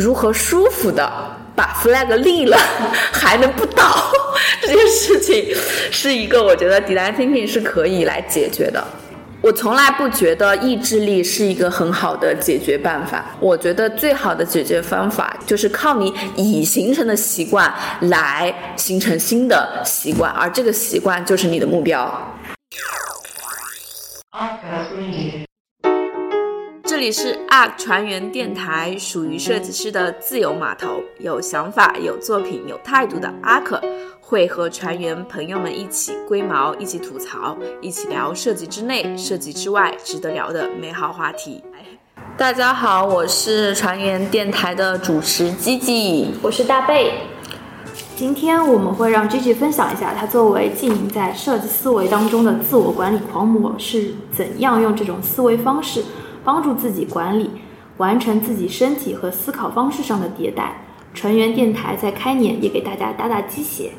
如何舒服的把 flag 立了，还能不倒，这件事情是一个我觉得 design thinking 是可以来解决的。我从来不觉得意志力是一个很好的解决办法。我觉得最好的解决方法就是靠你已形成的习惯来形成新的习惯，而这个习惯就是你的目标。这里是 ARK 船员电台，属于设计师的自由码头，有想法、有作品、有态度的 ARK 会和船员朋友们一起龟毛，一起吐槽，一起聊设计之内、设计之外值得聊的美好话题。大家好，我是船员电台的主持 Gigi，我是大贝。今天我们会让 Gigi 分享一下，他作为经营在设计思维当中的自我管理狂魔是怎样用这种思维方式。帮助自己管理，完成自己身体和思考方式上的迭代。船员电台在开年也给大家打打鸡血。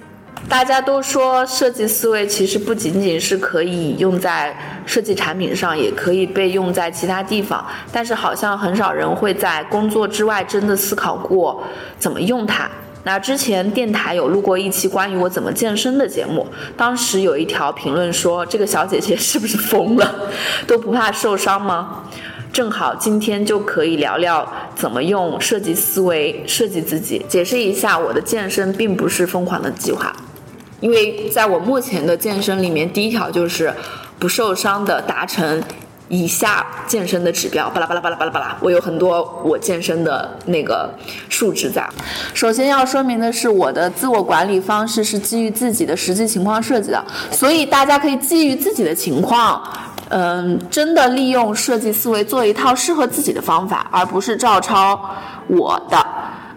大家都说设计思维其实不仅仅是可以用在设计产品上，也可以被用在其他地方。但是好像很少人会在工作之外真的思考过怎么用它。那之前电台有录过一期关于我怎么健身的节目，当时有一条评论说：“这个小姐姐是不是疯了？都不怕受伤吗？”正好今天就可以聊聊怎么用设计思维设计自己。解释一下，我的健身并不是疯狂的计划，因为在我目前的健身里面，第一条就是不受伤的达成以下健身的指标。巴拉巴拉巴拉巴拉巴拉，我有很多我健身的那个数值在。首先要说明的是，我的自我管理方式是基于自己的实际情况设计的，所以大家可以基于自己的情况。嗯，真的利用设计思维做一套适合自己的方法，而不是照抄我的。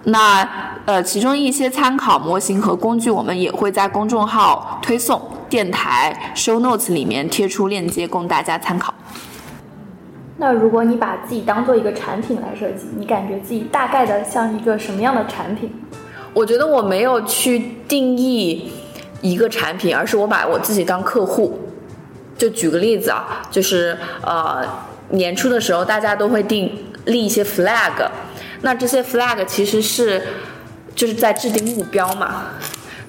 那呃，其中一些参考模型和工具，我们也会在公众号推送、电台 show notes 里面贴出链接供大家参考。那如果你把自己当做一个产品来设计，你感觉自己大概的像一个什么样的产品？我觉得我没有去定义一个产品，而是我把我自己当客户。就举个例子啊，就是呃年初的时候，大家都会定立一些 flag，那这些 flag 其实是就是在制定目标嘛。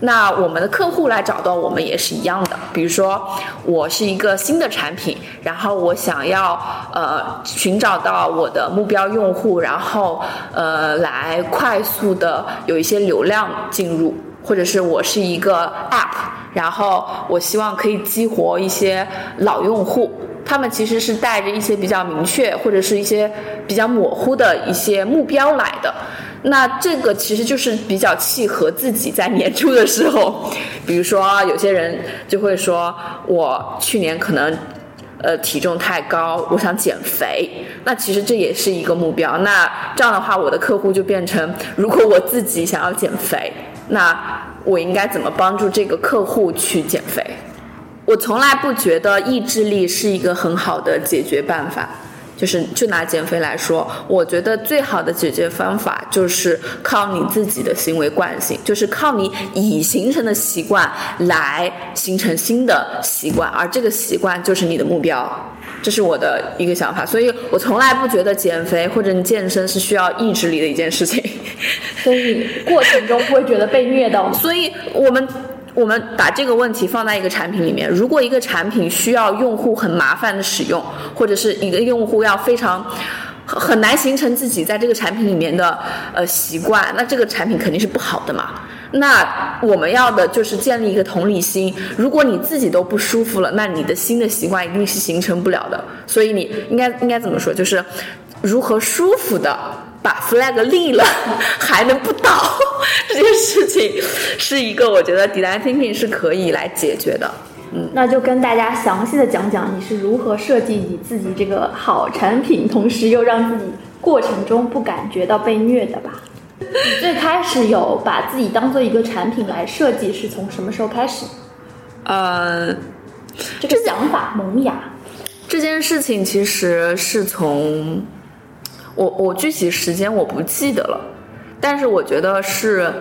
那我们的客户来找到我们也是一样的，比如说我是一个新的产品，然后我想要呃寻找到我的目标用户，然后呃来快速的有一些流量进入。或者是我是一个 App，然后我希望可以激活一些老用户，他们其实是带着一些比较明确或者是一些比较模糊的一些目标来的。那这个其实就是比较契合自己在年初的时候，比如说有些人就会说，我去年可能呃体重太高，我想减肥。那其实这也是一个目标。那这样的话，我的客户就变成，如果我自己想要减肥。那我应该怎么帮助这个客户去减肥？我从来不觉得意志力是一个很好的解决办法。就是就拿减肥来说，我觉得最好的解决方法就是靠你自己的行为惯性，就是靠你已形成的习惯来形成新的习惯，而这个习惯就是你的目标。这是我的一个想法，所以我从来不觉得减肥或者你健身是需要意志力的一件事情。所以过程中不会觉得被虐到。所以我们我们把这个问题放在一个产品里面，如果一个产品需要用户很麻烦的使用，或者是一个用户要非常很难形成自己在这个产品里面的呃习惯，那这个产品肯定是不好的嘛。那我们要的就是建立一个同理心。如果你自己都不舒服了，那你的新的习惯一定是形成不了的。所以你应该应该怎么说？就是如何舒服的把 flag 立了，还能不倒，这件事情是一个我觉得 design thinking 是可以来解决的。嗯，那就跟大家详细的讲讲你是如何设计你自己这个好产品，同时又让自己过程中不感觉到被虐的吧。你最开始有把自己当做一个产品来设计，是从什么时候开始？呃，这个想法萌芽。这件事情其实是从我我具体时间我不记得了，但是我觉得是，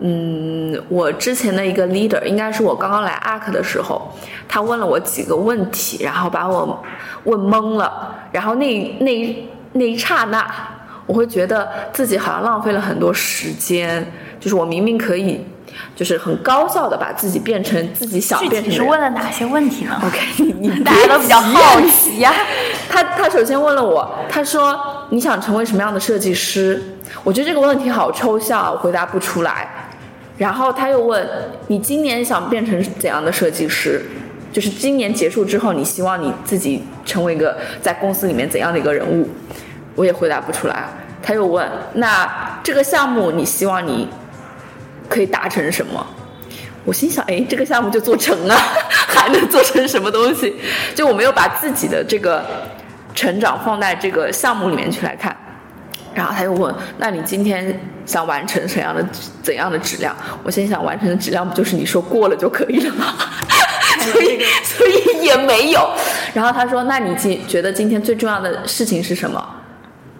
嗯，我之前的一个 leader，应该是我刚刚来 ARK 的时候，他问了我几个问题，然后把我问懵了，然后那那那一刹那。我会觉得自己好像浪费了很多时间，就是我明明可以，就是很高效的把自己变成自己想具变成的人。体是问了哪些问题呢？OK，你你 大家都比较好奇呀、他他首先问了我，他说你想成为什么样的设计师？我觉得这个问题好抽象，我回答不出来。然后他又问你今年想变成怎样的设计师？就是今年结束之后，你希望你自己成为一个在公司里面怎样的一个人物？我也回答不出来。他又问那这个项目你希望你可以达成什么？我心想，哎，这个项目就做成了，还能做成什么东西？就我没有把自己的这个成长放在这个项目里面去来看。然后他又问，那你今天想完成怎样的怎样的质量？我心想，完成的质量不就是你说过了就可以了吗？所以所以也没有。然后他说，那你今觉得今天最重要的事情是什么？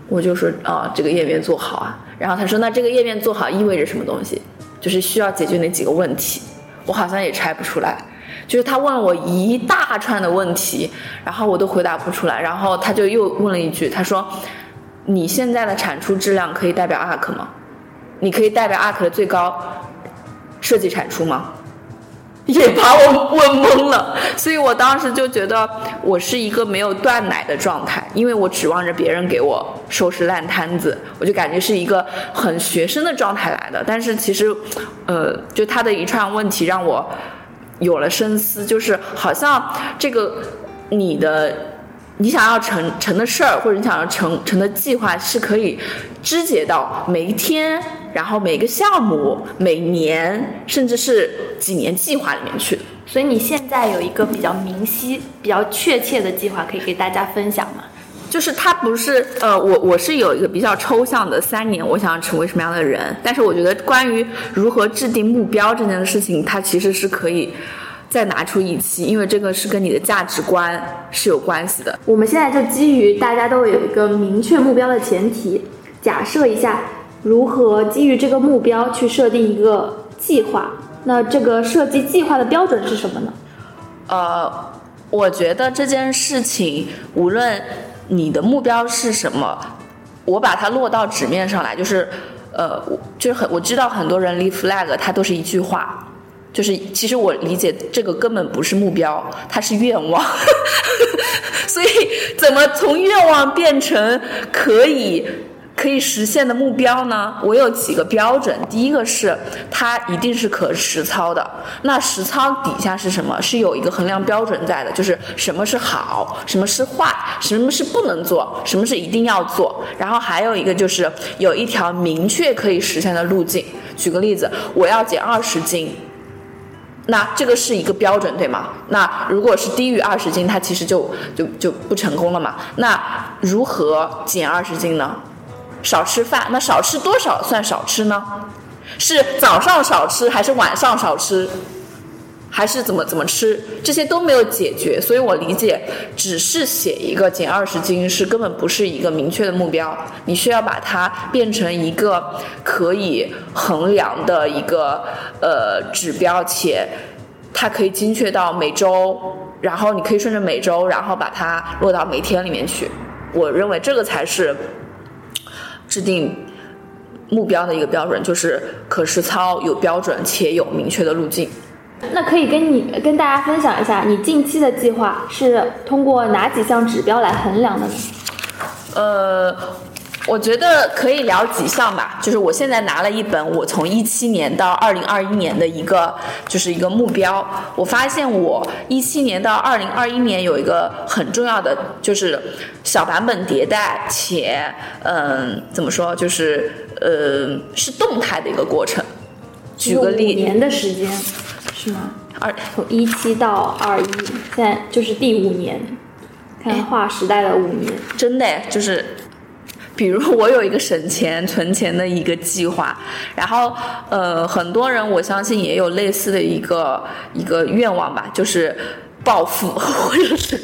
我就说啊、这个页面做好啊。然后他说，那这个页面做好意味着什么东西？就是需要解决哪几个问题？我好像也拆不出来。就是他问了我一大串的问题，然后我都回答不出来。然后他就又问了一句，他说：“你现在的产出质量可以代表 ARC 吗？你可以代表 ARC 的最高设计产出吗？”也把我问懵了，所以我当时就觉得我是一个没有断奶的状态，因为我指望着别人给我收拾烂摊子，我就感觉是一个很学生的状态来的。但是其实，呃，就他的一串问题让我有了深思，就是好像这个你的你想要成成的事儿，或者你想要成成的计划，是可以肢解到每一天，然后每个项目、每年，甚至是几年计划里面去的。所以你现在有一个比较明晰、比较确切的计划可以给大家分享吗？就是它不是呃，我我是有一个比较抽象的三年，我想要成为什么样的人，但是我觉得关于如何制定目标这件事情，它其实是可以再拿出一期，因为这个是跟你的价值观是有关系的。我们现在就基于大家都有一个明确目标的前提，假设一下如何基于这个目标去设定一个计划。那这个设计计划的标准是什么呢？呃，我觉得这件事情，无论你的目标是什么，我把它落到纸面上来，就是，呃，就是很我知道很多人立 flag，它都是一句话，就是其实我理解这个根本不是目标，它是愿望，所以怎么从愿望变成可以？可以实现的目标呢？我有几个标准。第一个是它一定是可实操的。那实操底下是什么？是有一个衡量标准在的，就是什么是好，什么是坏，什么是不能做，什么是一定要做。然后还有一个就是有一条明确可以实现的路径。举个例子，我要减二十斤。那这个是一个标准，对吗？那如果是低于二十斤，它其实就就就不成功了嘛。那如何减二十斤呢？少吃饭，那少吃多少算少吃呢？是早上少吃还是晚上少吃？还是怎么怎么吃？这些都没有解决，所以我理解，只是写一个减二十斤是根本不是一个明确的目标，你需要把它变成一个可以衡量的一个呃指标，且它可以精确到每周，然后你可以顺着每周，然后把它落到每天里面去。我认为这个才是。制定目标的一个标准就是可实操、有标准且有明确的路径。那可以跟你跟大家分享一下，你近期的计划是通过哪几项指标来衡量的呢？呃，我觉得可以聊几项吧。就是我现在拿了一本我从一七年到二零二一年的一个就是一个目标。我发现我一七年到二零二一年有一个很重要的就是小版本迭代，且嗯怎么说就是呃是动态的一个过程。举个例五例，年的时间是吗？二从一七到二一，现在就是第五年，看划时代的五年。真的就是，比如我有一个省钱存钱的一个计划，然后呃，很多人我相信也有类似的一个一个愿望吧，就是暴富 或者是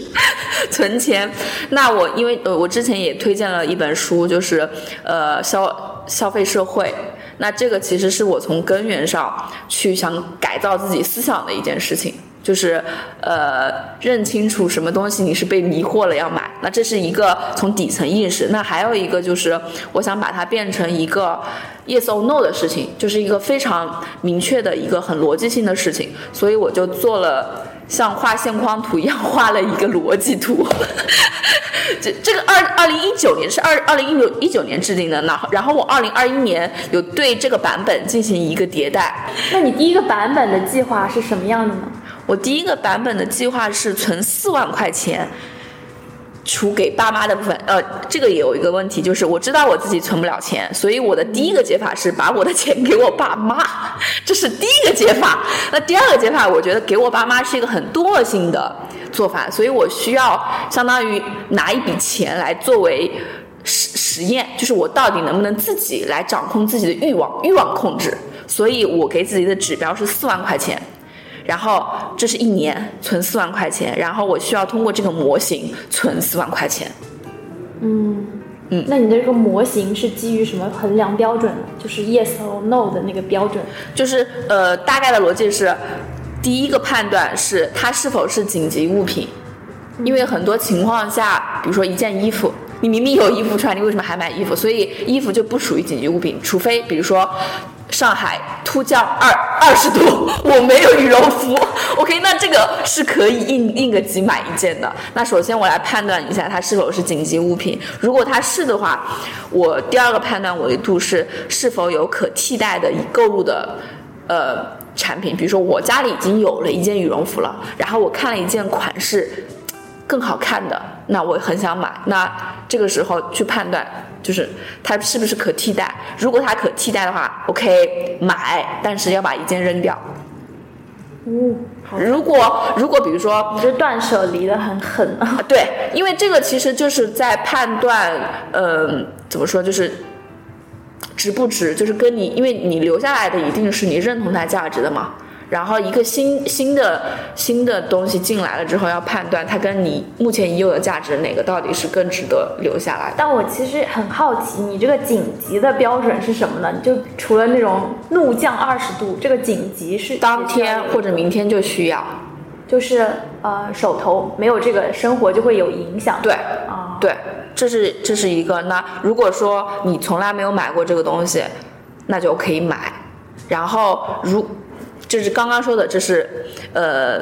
存钱。那我因为呃，我之前也推荐了一本书，就是呃消消费社会。那这个其实是我从根源上去想改造自己思想的一件事情。就是呃认清楚什么东西你是被迷惑了要买，那这是一个从底层意识。那还有一个就是我想把它变成一个 yes or no 的事情，就是一个非常明确的一个很逻辑性的事情，所以我就做了像画线框图一样画了一个逻辑图。这这个二二零一九年是二二零一九一九年制定的，然后然后我二零二一年有对这个版本进行一个迭代。那你第一个版本的计划是什么样的呢？我第一个版本的计划是存四万块钱，除给爸妈的部分。呃，这个也有一个问题，就是我知道我自己存不了钱，所以我的第一个解法是把我的钱给我爸妈，这是第一个解法。那第二个解法，我觉得给我爸妈是一个很惰性的做法，所以我需要相当于拿一笔钱来作为实实验，就是我到底能不能自己来掌控自己的欲望，欲望控制。所以我给自己的指标是四万块钱。然后这是一年存四万块钱，然后我需要通过这个模型存四万块钱。嗯嗯那你的这个模型是基于什么衡量标准的？就是 yes or no 的那个标准。就是呃，大概的逻辑是，第一个判断是它是否是紧急物品，因为很多情况下，比如说一件衣服，你明明有衣服穿，你为什么还买衣服？所以衣服就不属于紧急物品，除非比如说。上海突降二二十度，我没有羽绒服。OK，那这个是可以应应个急买一件的。那首先我来判断一下它是否是紧急物品。如果它是的话，我第二个判断维度是是否有可替代的已购入的呃产品。比如说我家里已经有了一件羽绒服了，然后我看了一件款式更好看的，那我很想买。那这个时候去判断，就是它是不是可替代。如果它可替代的话，OK 买，但是要把一件扔掉。哦，如果如果比如说你这断舍离的很狠啊。对，因为这个其实就是在判断，嗯、怎么说，就是值不值，就是跟你，因为你留下来的一定是你认同它价值的嘛。然后一个新新的新的东西进来了之后，要判断它跟你目前已有的价值哪个到底是更值得留下来的。但我其实很好奇，你这个紧急的标准是什么呢？你就除了那种怒降二十度，这个紧急是当天或者明天就需要。就是呃手头没有这个生活就会有影响。对啊，对，这是这是一个。那如果说你从来没有买过这个东西，那就可以买。然后如这是刚刚说的，这是呃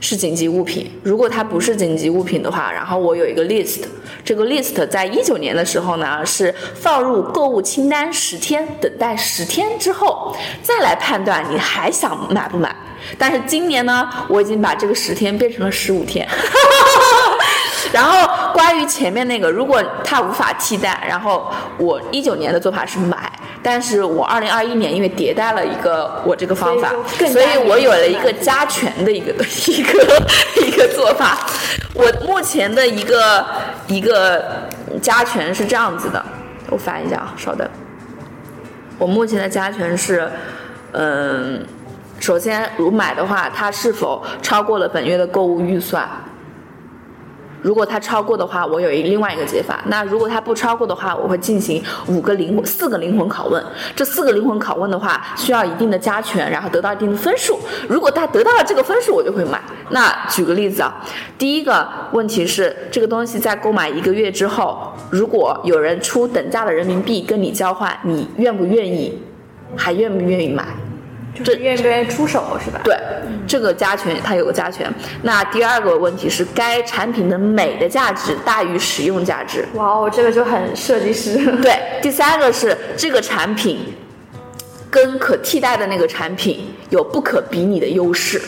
是紧急物品。如果它不是紧急物品的话，然后我有一个 list，这个 list 在一九年的时候呢是放入购物清单十天，等待十天之后再来判断你还想买不买。但是今年呢，我已经把这个十天变成了十五天。然后关于前面那个，如果它无法替代，然后我一九年的做法是买，但是我二零二一年因为迭代了一个我这个方法所以，我有了一个加权的一个 一个一个做法。我目前的一个一个加权是这样子的，我翻一下啊，稍等。我目前的加权是，嗯，首先如买的话，它是否超过了本月的购物预算？如果它超过的话，我有一另外一个解法。那如果它不超过的话，我会进行五个灵魂、四个灵魂拷问。这四个灵魂拷问的话，需要一定的加权，然后得到一定的分数。如果它得到了这个分数，我就会买。那举个例子啊，第一个问题是，这个东西在购买一个月之后，如果有人出等价的人民币跟你交换，你愿不愿意？还愿不愿意买？就是愿不愿意出手是吧？对，这个加权它有个加权。那第二个问题是，该产品的美的价值大于实用价值。哇哦，这个就很设计师。对，第三个是这个产品跟可替代的那个产品有不可比拟的优势。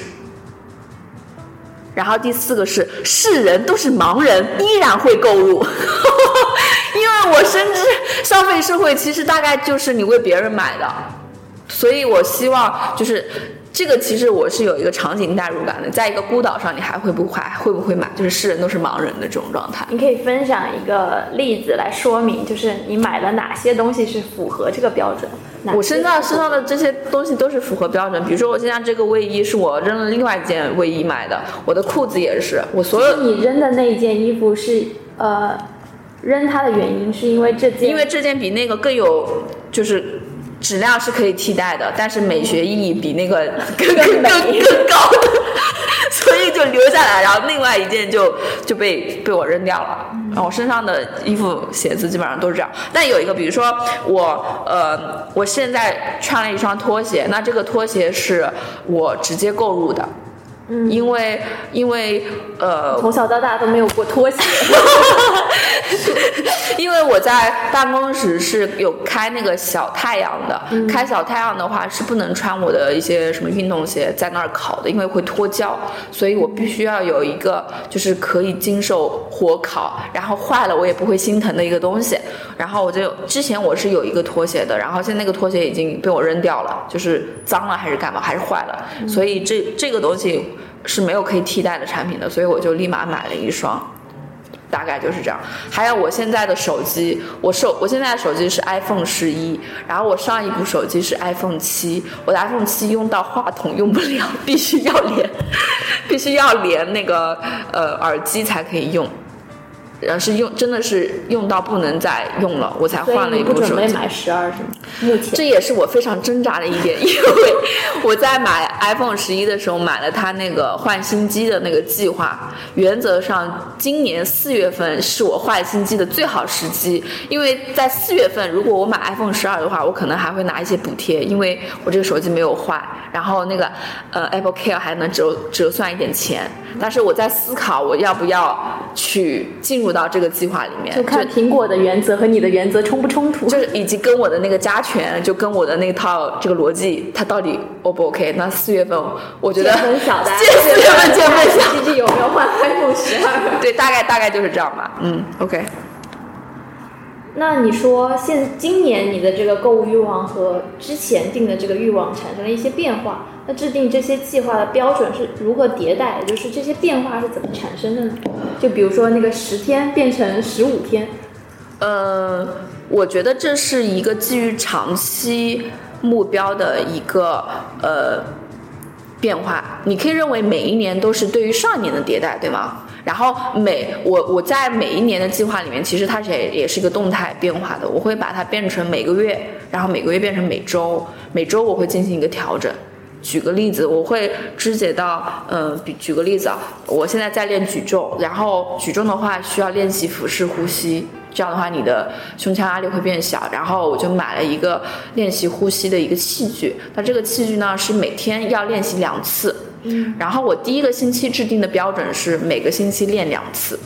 然后第四个是是人都是盲人，依然会购入，因为我深知消费社会其实大概就是你为别人买的，所以我希望就是这个，其实我是有一个场景代入感的，在一个孤岛上，你还会不会还会不会买？就是世人都是盲人的这种状态。你可以分享一个例子来说明，就是你买了哪些东西是符合这个标准？我身上身上的这些东西都是符合标准，比如说我现在这个卫衣是我扔了另外一件卫衣买的，我的裤子也是，我所有你扔的那一件衣服是呃，扔它的原因是因为这件，因为这件比那个更有就是质量是可以替代的，但是美学意义比那个 更更更更高，所以就留下来，然后另外一件就就被被我扔掉了。然后我身上的衣服、鞋子基本上都是这样。但有一个，比如说我呃，我现在穿了一双拖鞋，那这个拖鞋是我直接购入的。嗯，因为因为呃，从小到大都没有过拖鞋，因为我在办公室是有开那个小太阳的，开小太阳的话是不能穿我的一些什么运动鞋在那儿烤的，因为会脱胶，所以我必须要有一个就是可以经受火烤，然后坏了我也不会心疼的一个东西。然后我就之前我是有一个拖鞋的，然后现在那个拖鞋已经被我扔掉了，就是脏了还是干嘛，还是坏了，所以这这个东西。是没有可以替代的产品的，所以我就立马买了一双，大概就是这样。还有我现在的手机，我手我现在的手机是 iPhone 十一，然后我上一部手机是 iPhone 七，我的 iPhone 七用到话筒用不了，必须要连，必须要连那个呃耳机才可以用。然后是用，真的是用到不能再用了，我才换了一部手机。准备买十二是吗？目前这也是我非常挣扎的一点，因为我在买 iPhone 十一的时候买了它那个换新机的那个计划。原则上，今年四月份是我换新机的最好时机，因为在四月份，如果我买 iPhone 十二的话，我可能还会拿一些补贴，因为我这个手机没有坏，然后那个呃 Apple Care 还能折折算一点钱。但是我在思考我要不要去进入到这个计划里面，就看苹果的原则和你的原则冲不冲突，就是以及跟我的那个加权，就跟我的那套这个逻辑，它到底 O 不 OK？那四月份我觉得很小的，四月份见分晓，最近有没有换 iPhone 十二？对，大概大概就是这样吧。嗯，OK。那你说现今年你的这个购物欲望和之前定的这个欲望产生了一些变化？那制定这些计划的标准是如何迭代？就是这些变化是怎么产生的呢？就比如说那个十天变成十五天，呃，我觉得这是一个基于长期目标的一个呃变化。你可以认为每一年都是对于上一年的迭代，对吗？然后每我我在每一年的计划里面，其实它是也也是一个动态变化的。我会把它变成每个月，然后每个月变成每周，每周我会进行一个调整。举个例子，我会肢解到，嗯，比举个例子啊，我现在在练举重，然后举重的话需要练习腹式呼吸，这样的话你的胸腔压力会变小，然后我就买了一个练习呼吸的一个器具，那这个器具呢是每天要练习两次，嗯，然后我第一个星期制定的标准是每个星期练两次。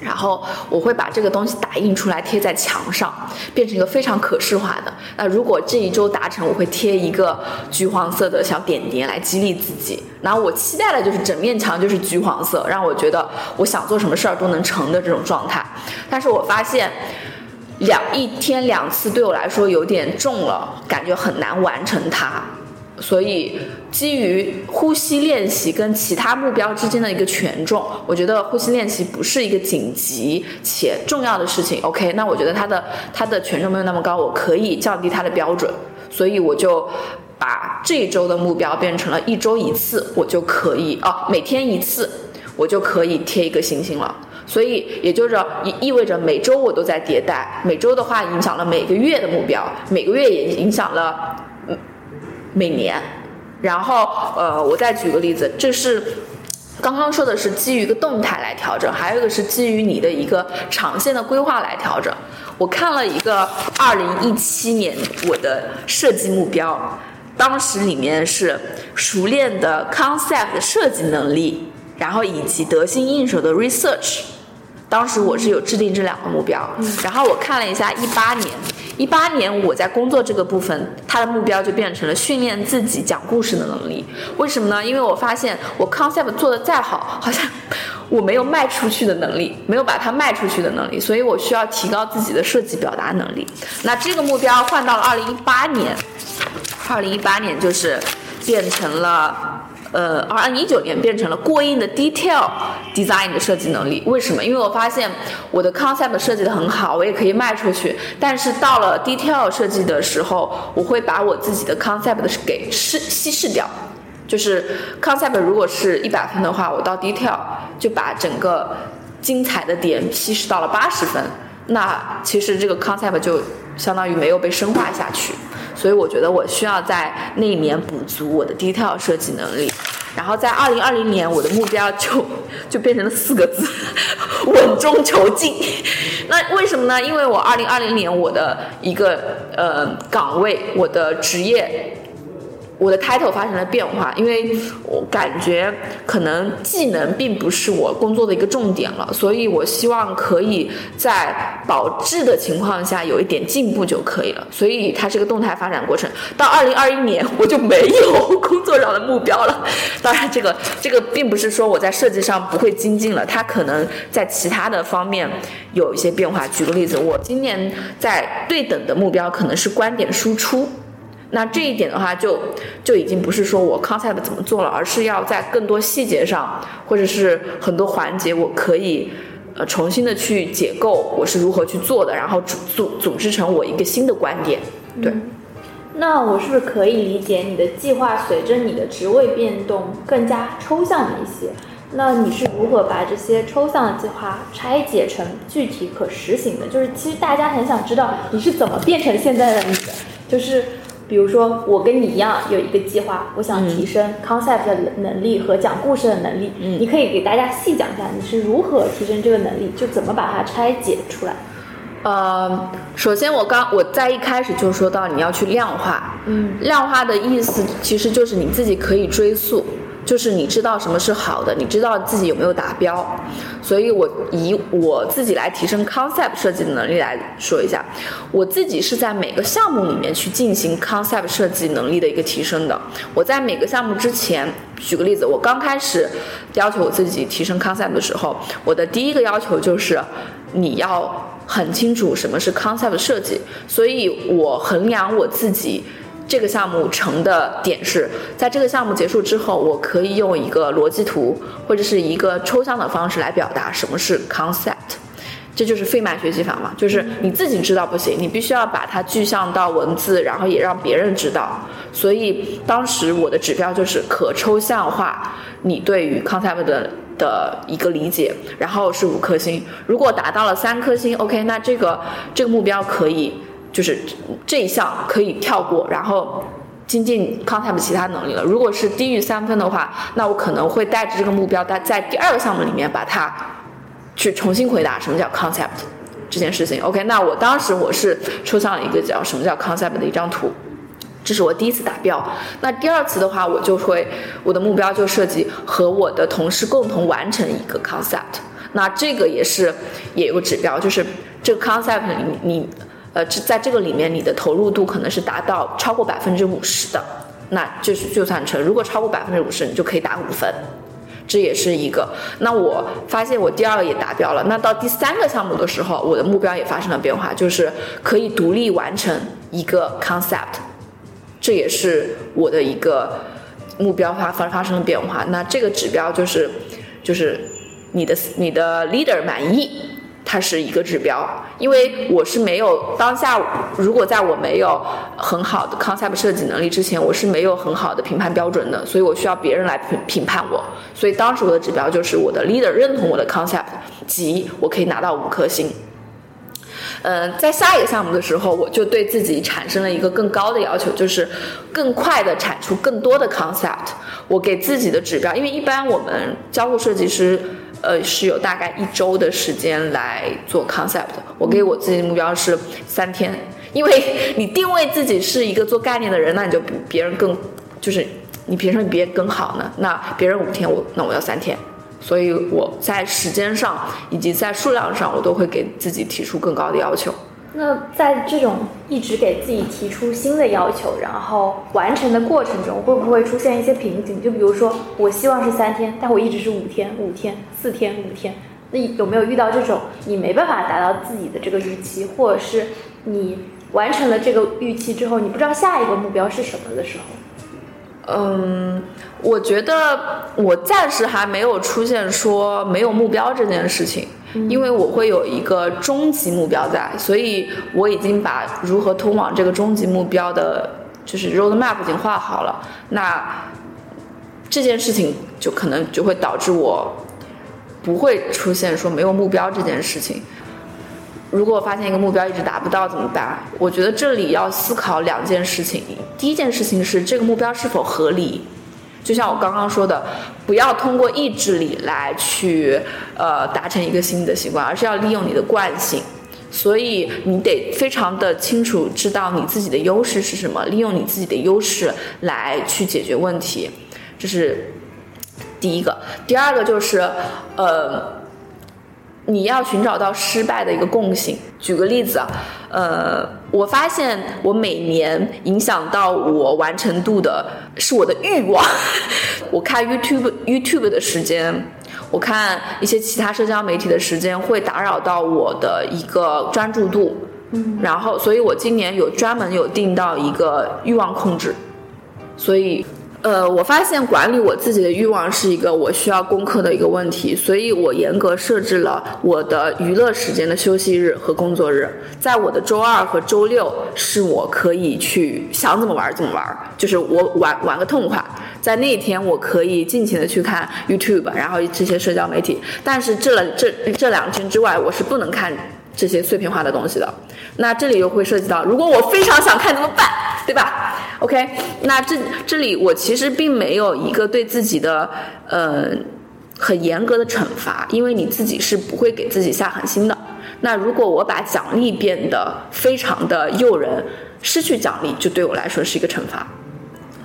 然后我会把这个东西打印出来贴在墙上，变成一个非常可视化的。那如果这一周达成，我会贴一个橘黄色的小点点来激励自己。然后我期待的就是整面墙就是橘黄色，让我觉得我想做什么事儿都能成的这种状态。但是我发现两一天两次对我来说有点重了，感觉很难完成它。所以，基于呼吸练习跟其他目标之间的一个权重，我觉得呼吸练习不是一个紧急且重要的事情。OK，那我觉得它的它的权重没有那么高，我可以降低它的标准。所以我就把这一周的目标变成了一周一次，我就可以哦，每天一次，我就可以贴一个星星了。所以也就是意意味着每周我都在迭代，每周的话影响了每个月的目标，每个月也影响了。每年，然后呃，我再举个例子，这是刚刚说的是基于一个动态来调整，还有一个是基于你的一个长线的规划来调整。我看了一个二零一七年我的设计目标，当时里面是熟练的 concept 设计能力，然后以及得心应手的 research。当时我是有制定这两个目标，然后我看了一下一八年。一八年我在工作这个部分，他的目标就变成了训练自己讲故事的能力。为什么呢？因为我发现我 concept 做的再好，好像我没有卖出去的能力，没有把它卖出去的能力，所以我需要提高自己的设计表达能力。那这个目标换到了二零一八年，二零一八年就是变成了。呃，二零一九年变成了过硬的 detail design 的设计能力。为什么？因为我发现我的 concept 设计的很好，我也可以卖出去。但是到了 detail 设计的时候，我会把我自己的 concept 给稀稀释掉。就是 concept 如果是一百分的话，我到 detail 就把整个精彩的点稀释到了八十分。那其实这个 concept 就相当于没有被深化下去，所以我觉得我需要在那一年补足我的 detail 设计能力。然后在二零二零年，我的目标就 就变成了四个字：稳中求进。那为什么呢？因为我二零二零年我的一个呃岗位，我的职业。我的 title 发生了变化，因为我感觉可能技能并不是我工作的一个重点了，所以我希望可以在保质的情况下有一点进步就可以了。所以它是个动态发展过程。到二零二一年我就没有工作上的目标了。当然，这个这个并不是说我在设计上不会精进了，它可能在其他的方面有一些变化。举个例子，我今年在对等的目标可能是观点输出。那这一点的话，就就已经不是说我 concept 怎么做了，而是要在更多细节上，或者是很多环节，我可以呃重新的去解构我是如何去做的，然后组组组织成我一个新的观点。对。那我是不是可以理解你的计划随着你的职位变动更加抽象了一些？那你是如何把这些抽象的计划拆解成具体可实行的？就是其实大家很想知道你是怎么变成现在的你的，就是。比如说，我跟你一样有一个计划，我想提升 concept 的能力和讲故事的能力。嗯，你可以给大家细讲一下你是如何提升这个能力，就怎么把它拆解出来。呃，首先我刚我在一开始就说到你要去量化。嗯，量化的意思其实就是你自己可以追溯。就是你知道什么是好的，你知道自己有没有达标，所以我以我自己来提升 concept 设计的能力来说一下，我自己是在每个项目里面去进行 concept 设计能力的一个提升的。我在每个项目之前，举个例子，我刚开始要求我自己提升 concept 的时候，我的第一个要求就是你要很清楚什么是 concept 设计，所以我衡量我自己。这个项目成的点是在这个项目结束之后，我可以用一个逻辑图或者是一个抽象的方式来表达什么是 concept，这就是费曼学习法嘛，就是你自己知道不行，你必须要把它具象到文字，然后也让别人知道。所以当时我的指标就是可抽象化你对于 concept 的的一个理解，然后是五颗星。如果达到了三颗星，OK，那这个这个目标可以。就是这一项可以跳过，然后精进 concept 其他能力了。如果是低于三分的话，那我可能会带着这个目标，在在第二个项目里面把它去重新回答什么叫 concept 这件事情。OK，那我当时我是抽象了一个叫什么叫 concept 的一张图，这是我第一次达标。那第二次的话，我就会我的目标就设计和我的同事共同完成一个 concept。那这个也是也有个指标，就是这个 concept 你你。呃，这在这个里面，你的投入度可能是达到超过百分之五十的，那就是就算成。如果超过百分之五十，你就可以打五分，这也是一个。那我发现我第二个也达标了。那到第三个项目的时候，我的目标也发生了变化，就是可以独立完成一个 concept，这也是我的一个目标发发发生了变化。那这个指标就是，就是你的你的 leader 满意。它是一个指标，因为我是没有当下，如果在我没有很好的 concept 设计能力之前，我是没有很好的评判标准的，所以我需要别人来评评判我。所以当时我的指标就是我的 leader 认同我的 concept，即我可以拿到五颗星。嗯，在下一个项目的时候，我就对自己产生了一个更高的要求，就是更快的产出更多的 concept。我给自己的指标，因为一般我们交互设计师。呃，是有大概一周的时间来做 concept。我给我自己的目标是三天，因为你定位自己是一个做概念的人，那你就比别人更，就是你凭什么比别人更好呢？那别人五天，我那我要三天，所以我在时间上以及在数量上，我都会给自己提出更高的要求。那在这种一直给自己提出新的要求，然后完成的过程中，会不会出现一些瓶颈？就比如说，我希望是三天，但我一直是五天、五天、四天、五天。那有没有遇到这种你没办法达到自己的这个预期，或者是你完成了这个预期之后，你不知道下一个目标是什么的时候？嗯，我觉得我暂时还没有出现说没有目标这件事情，因为我会有一个终极目标在，所以我已经把如何通往这个终极目标的，就是 road map 已经画好了。那这件事情就可能就会导致我不会出现说没有目标这件事情。如果我发现一个目标一直达不到怎么办？我觉得这里要思考两件事情。第一件事情是这个目标是否合理，就像我刚刚说的，不要通过意志力来去呃达成一个新的习惯，而是要利用你的惯性。所以你得非常的清楚知道你自己的优势是什么，利用你自己的优势来去解决问题，这是第一个。第二个就是呃。你要寻找到失败的一个共性。举个例子啊，呃，我发现我每年影响到我完成度的是我的欲望。我看 YouTube YouTube 的时间，我看一些其他社交媒体的时间，会打扰到我的一个专注度。嗯。然后，所以我今年有专门有定到一个欲望控制，所以。呃，我发现管理我自己的欲望是一个我需要攻克的一个问题，所以我严格设置了我的娱乐时间的休息日和工作日，在我的周二和周六是我可以去想怎么玩怎么玩，就是我玩玩个痛快，在那一天我可以尽情的去看 YouTube，然后这些社交媒体，但是这这这两天之外，我是不能看这些碎片化的东西的。那这里又会涉及到，如果我非常想看怎么办？对吧？OK，那这这里我其实并没有一个对自己的呃很严格的惩罚，因为你自己是不会给自己下狠心的。那如果我把奖励变得非常的诱人，失去奖励就对我来说是一个惩罚。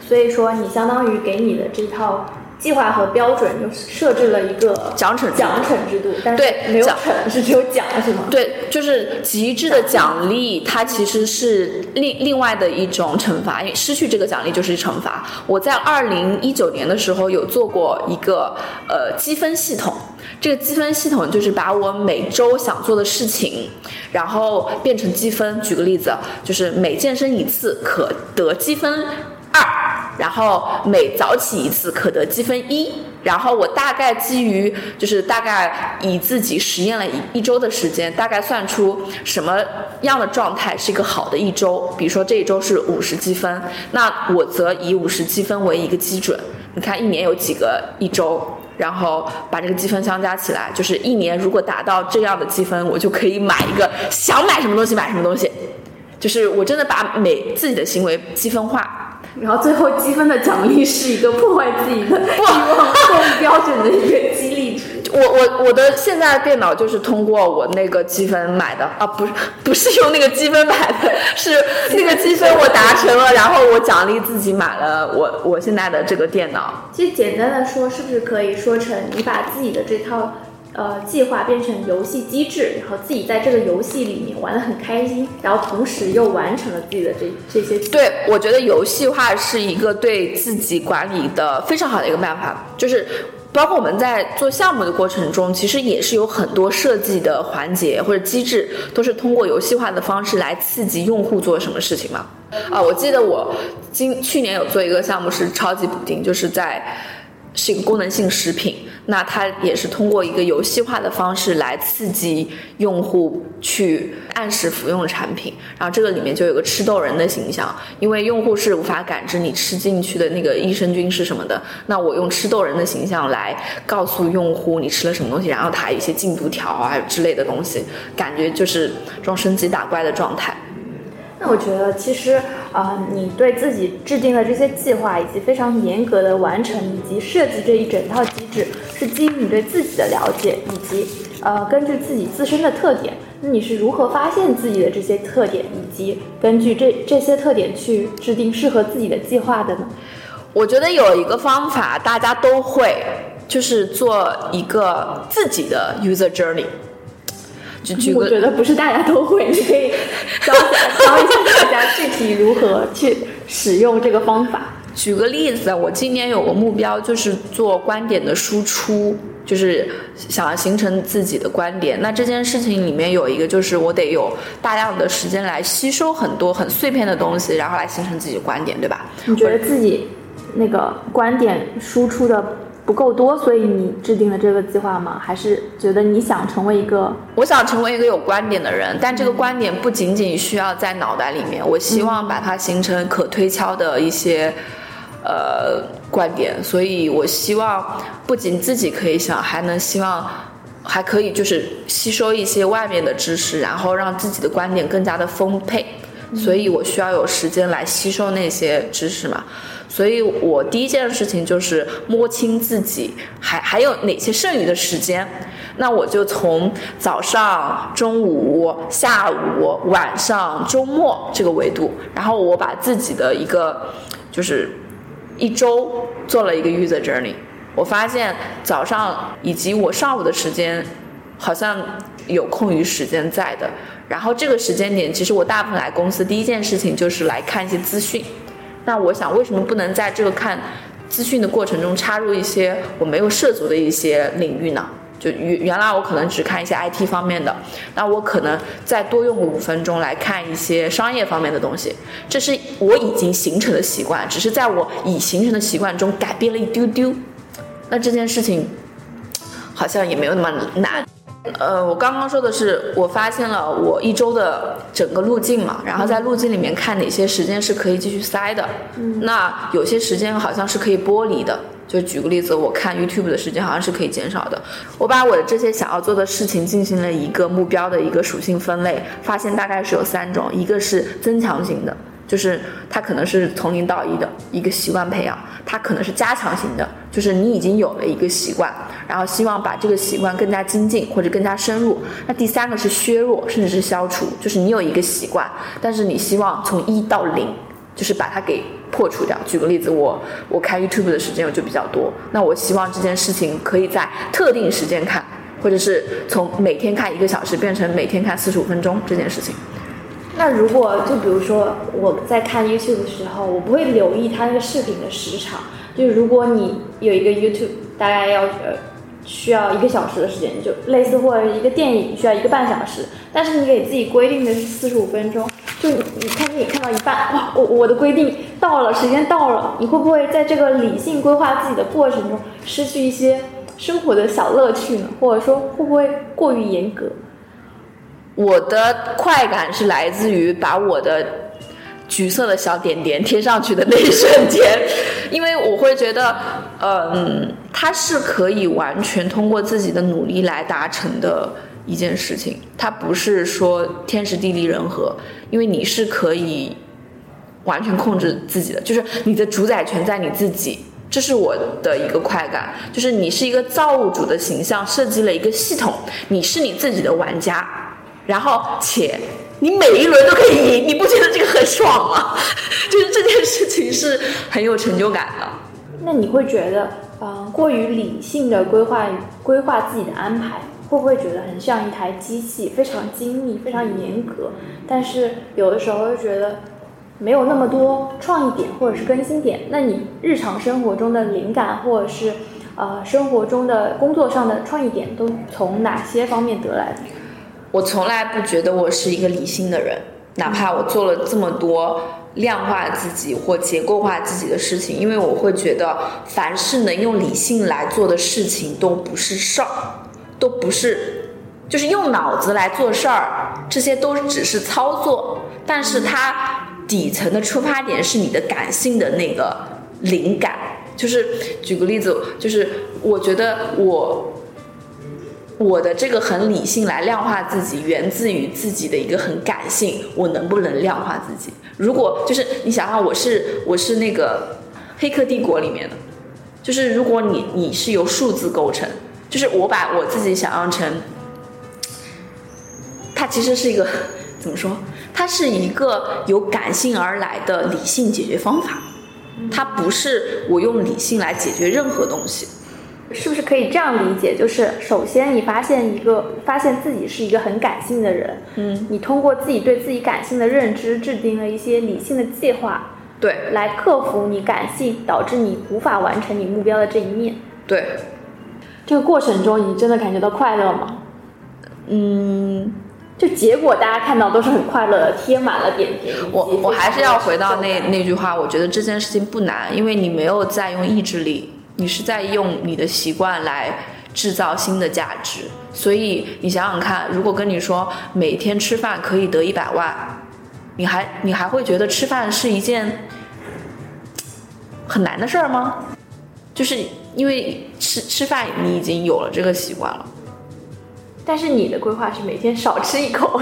所以说，你相当于给你的这套。计划和标准就设置了一个奖惩奖惩制度，但是没有惩，是只有奖，是吗？对，就是极致的奖励，它其实是另另外的一种惩罚，因为失去这个奖励就是惩罚。我在二零一九年的时候有做过一个呃积分系统，这个积分系统就是把我每周想做的事情，然后变成积分。举个例子，就是每健身一次可得积分。二，然后每早起一次可得积分一，然后我大概基于就是大概以自己实验了一一周的时间，大概算出什么样的状态是一个好的一周。比如说这一周是五十积分，那我则以五十积分为一个基准。你看一年有几个一周，然后把这个积分相加起来，就是一年如果达到这样的积分，我就可以买一个想买什么东西买什么东西。就是我真的把每自己的行为积分化。然后最后积分的奖励是一个破坏自己的欲望够标准的一个激励值。我我我的现在的电脑就是通过我那个积分买的啊，不是 不是用那个积分买的，是那个积分我达成了，然后我奖励自己买了我我现在的这个电脑。其实简单的说，是不是可以说成你把自己的这套。呃，计划变成游戏机制，然后自己在这个游戏里面玩的很开心，然后同时又完成了自己的这这些。对，我觉得游戏化是一个对自己管理的非常好的一个办法，就是包括我们在做项目的过程中，其实也是有很多设计的环节或者机制，都是通过游戏化的方式来刺激用户做什么事情嘛。啊，我记得我今去年有做一个项目是超级补丁，就是在是一个功能性食品。那它也是通过一个游戏化的方式来刺激用户去按时服用产品，然后这个里面就有个吃豆人的形象，因为用户是无法感知你吃进去的那个益生菌是什么的，那我用吃豆人的形象来告诉用户你吃了什么东西，然后它一些进度条啊之类的东西，感觉就是这种升级打怪的状态。我觉得其实啊，你对自己制定的这些计划，以及非常严格的完成，以及设计这一整套机制，是基于你对自己的了解，以及呃根据自己自身的特点。那你是如何发现自己的这些特点，以及根据这这些特点去制定适合自己的计划的呢？我觉得有一个方法大家都会，就是做一个自己的 user journey。我觉得不是大家都会，你可以教教一下大家具体如何去使用这个方法。举个例子，我今年有个目标，就是做观点的输出，就是想要形成自己的观点。那这件事情里面有一个，就是我得有大量的时间来吸收很多很碎片的东西，然后来形成自己的观点，对吧？你觉得自己那个观点输出的？不够多，所以你制定了这个计划吗？还是觉得你想成为一个？我想成为一个有观点的人，但这个观点不仅仅需要在脑袋里面，我希望把它形成可推敲的一些呃观点。所以我希望不仅自己可以想，还能希望还可以就是吸收一些外面的知识，然后让自己的观点更加的丰沛。所以我需要有时间来吸收那些知识嘛。所以我第一件事情就是摸清自己还还有哪些剩余的时间。那我就从早上、中午、下午、晚上、周末这个维度，然后我把自己的一个就是一周做了一个 user journey。我发现早上以及我上午的时间好像有空余时间在的。然后这个时间点，其实我大部分来公司第一件事情就是来看一些资讯。那我想，为什么不能在这个看资讯的过程中插入一些我没有涉足的一些领域呢？就原原来我可能只看一些 IT 方面的，那我可能再多用个五分钟来看一些商业方面的东西。这是我已经形成的习惯，只是在我已形成的习惯中改变了一丢丢。那这件事情好像也没有那么难。呃，我刚刚说的是，我发现了我一周的整个路径嘛，然后在路径里面看哪些时间是可以继续塞的。嗯，那有些时间好像是可以剥离的。就举个例子，我看 YouTube 的时间好像是可以减少的。我把我的这些想要做的事情进行了一个目标的一个属性分类，发现大概是有三种，一个是增强型的。就是它可能是从零到一的一个习惯培养，它可能是加强型的，就是你已经有了一个习惯，然后希望把这个习惯更加精进或者更加深入。那第三个是削弱甚至是消除，就是你有一个习惯，但是你希望从一到零，就是把它给破除掉。举个例子，我我开 YouTube 的时间我就比较多，那我希望这件事情可以在特定时间看，或者是从每天看一个小时变成每天看四十五分钟这件事情。那如果就比如说我在看 YouTube 的时候，我不会留意它那个视频的时长。就如果你有一个 YouTube，大概要呃需要一个小时的时间，就类似或者一个电影需要一个半小时，但是你给自己规定的是四十五分钟，就你看电影看到一半，哇，我我的规定到了，时间到了，你会不会在这个理性规划自己的过程中失去一些生活的小乐趣呢？或者说会不会过于严格？我的快感是来自于把我的橘色的小点点贴上去的那一瞬间，因为我会觉得，嗯，它是可以完全通过自己的努力来达成的一件事情，它不是说天时地利人和，因为你是可以完全控制自己的，就是你的主宰权在你自己，这是我的一个快感，就是你是一个造物主的形象，设计了一个系统，你是你自己的玩家。然后，且你每一轮都可以赢，你不觉得这个很爽吗？就是这件事情是很有成就感的。那你会觉得，嗯，过于理性的规划规划自己的安排，会不会觉得很像一台机器，非常精密、非常严格？但是有的时候又觉得没有那么多创意点或者是更新点。那你日常生活中的灵感，或者是呃生活中的工作上的创意点，都从哪些方面得来的？我从来不觉得我是一个理性的人，哪怕我做了这么多量化自己或结构化自己的事情，因为我会觉得凡是能用理性来做的事情都不是事儿，都不是，就是用脑子来做事儿，这些都只是操作，但是它底层的出发点是你的感性的那个灵感。就是举个例子，就是我觉得我。我的这个很理性来量化自己，源自于自己的一个很感性。我能不能量化自己？如果就是你想想，我是我是那个《黑客帝国》里面的，就是如果你你是由数字构成，就是我把我自己想象成，它其实是一个怎么说？它是一个由感性而来的理性解决方法，它不是我用理性来解决任何东西。是不是可以这样理解？就是首先你发现一个，发现自己是一个很感性的人，嗯，你通过自己对自己感性的认知，制定了一些理性的计划，对，来克服你感性导致你无法完成你目标的这一面。对，这个过程中你真的感觉到快乐吗？嗯，就结果大家看到都是很快乐的，贴满了点点。我我还是要回到那那句话，我觉得这件事情不难，因为你没有在用意志力。你是在用你的习惯来制造新的价值，所以你想想看，如果跟你说每天吃饭可以得一百万，你还你还会觉得吃饭是一件很难的事儿吗？就是因为吃吃饭你已经有了这个习惯了，但是你的规划是每天少吃一口，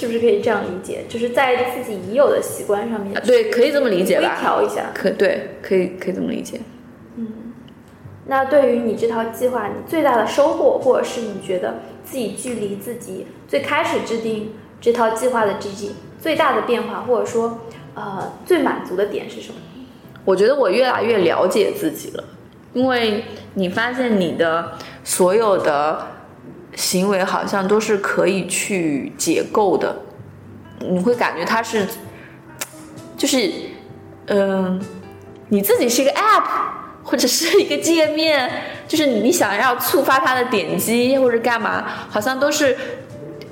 是不是可以这样理解？就是在自己已有的习惯上面，对，可以这么理解吧？微调一下，可对，可以可以这么理解。嗯，那对于你这套计划，你最大的收获，或者是你觉得自己距离自己最开始制定这套计划的自己最大的变化，或者说呃最满足的点是什么？我觉得我越来越了解自己了，因为你发现你的所有的行为好像都是可以去解构的，你会感觉它是，就是，嗯、你自己是一个 app 或者是一个界面，就是你想要触发它的点击或者干嘛，好像都是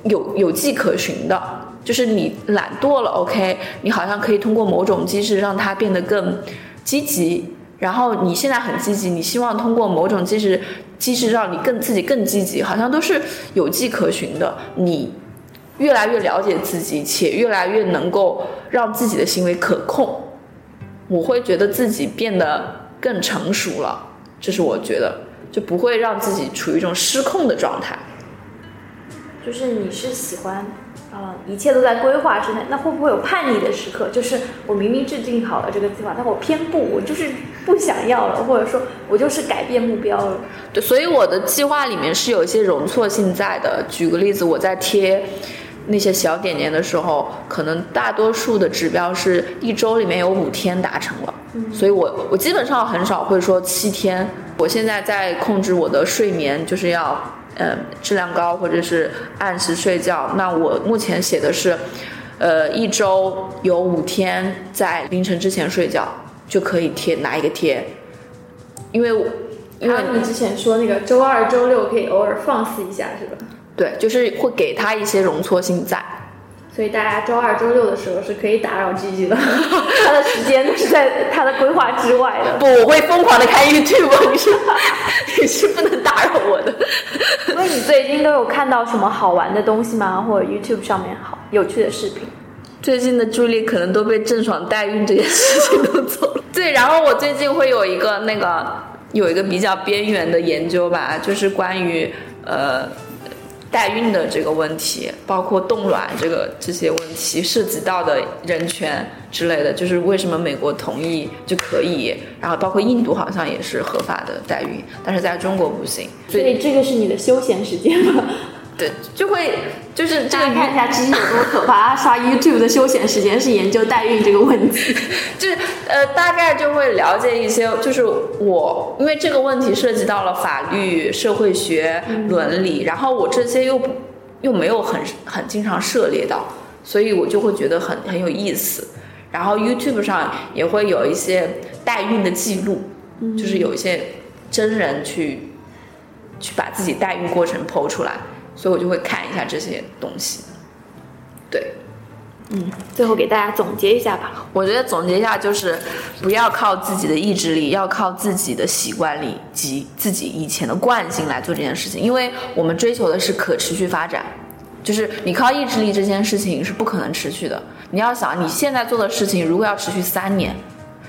有有迹可循的。就是你懒惰了，OK，你好像可以通过某种机制让它变得更积极。然后你现在很积极，你希望通过某种机制机制让你更自己更积极，好像都是有迹可循的。你越来越了解自己，且越来越能够让自己的行为可控。我会觉得自己变得更成熟了，这是我觉得就不会让自己处于一种失控的状态。就是你是喜欢，呃，一切都在规划之内，那会不会有叛逆的时刻？就是我明明制定好了这个计划，但我偏不，我就是不想要了，或者说我就是改变目标了。对，所以我的计划里面是有一些容错性在的。举个例子，我在贴那些小点点的时候，可能大多数的指标是一周里面有五天达成了，所以我我基本上很少会说七天。我现在在控制我的睡眠，就是要嗯质量高或者是按时睡觉。那我目前写的是，呃一周有五天在凌晨之前睡觉就可以贴拿一个贴，因为因为还有你之前说那个周二、周六可以偶尔放肆一下，是吧？对，就是会给他一些容错性在。所以大家周二、周六的时候是可以打扰 G G 的，他的时间是在他的规划之外的。不，我会疯狂的看 YouTube，你是你是不能打扰我的。因为你最近都有看到什么好玩的东西吗？或者 YouTube 上面好有趣的视频？最近的助力可能都被郑爽代孕这件事情都走了。对，然后我最近会有一个那个有一个比较边缘的研究吧，就是关于呃代孕的这个问题，包括冻卵这个这些问题涉及到的人权之类的，就是为什么美国同意就可以，然后包括印度好像也是合法的代孕，但是在中国不行，所以这个是你的休闲时间吗？对，就会就是这个看一下其实有多可怕，他 刷 YouTube 的休闲时间是研究代孕这个问题。就是呃，大概就会了解一些，就是我因为这个问题涉及到了法律、社会学、伦理，然后我这些又不又没有很很经常涉猎到，所以我就会觉得很很有意思。然后 YouTube 上也会有一些代孕的记录，就是有一些真人去去把自己代孕过程剖出来，所以我就会看一下这些东西。对。嗯最后给大家总结一下吧。我觉得总结一下就是，不要靠自己的意志力，要靠自己的习惯力及自己以前的惯性来做这件事情。因为我们追求的是可持续发展，就是你靠意志力这件事情是不可能持续的。你要想你现在做的事情，如果要持续三年、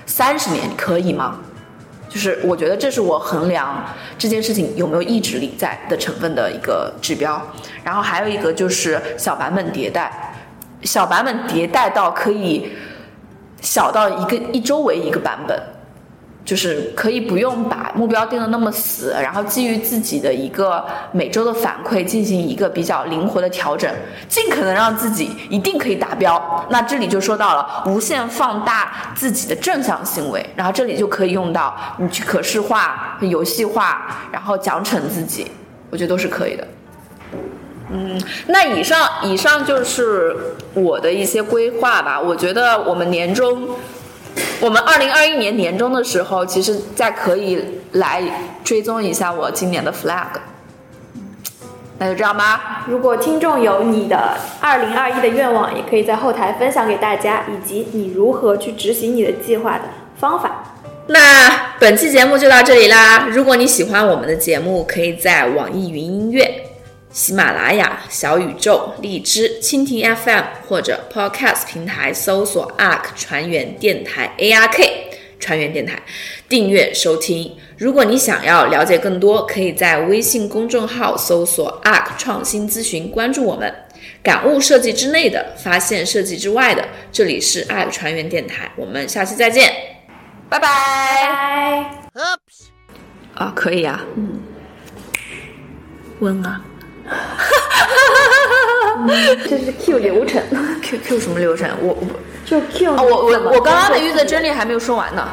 三十年，可以吗？就是我觉得这是我衡量这件事情有没有意志力在的成分的一个指标。然后还有一个就是小版本迭代。小版本迭代到可以小到一个一周为一个版本，就是可以不用把目标定的那么死，然后基于自己的一个每周的反馈进行一个比较灵活的调整，尽可能让自己一定可以达标。那这里就说到了无限放大自己的正向行为，然后这里就可以用到你去可视化、游戏化，然后奖惩自己，我觉得都是可以的。嗯，那以上以上就是我的一些规划吧。我觉得我们年终，我们二零二一年年终的时候，其实再可以来追踪一下我今年的 flag。那就这样吧。如果听众有你的二零二一的愿望，也可以在后台分享给大家，以及你如何去执行你的计划的方法。那本期节目就到这里啦。如果你喜欢我们的节目，可以在网易云音乐。喜马拉雅、小宇宙、荔枝、蜻蜓 FM 或者 Podcast 平台搜索 ARK 船员电台 ARK，船员电台，订阅收听。如果你想要了解更多，可以在微信公众号搜索 “ARK 创新咨询”，关注我们。感悟设计之内的，发现设计之外的。这里是 ARK 船员电台，我们下期再见，拜拜。拜。啊，可以啊，嗯，温啊，这是 q 流程。Qq 什么流程？我我就 q 我我我刚刚的预测真理还没有说完呢。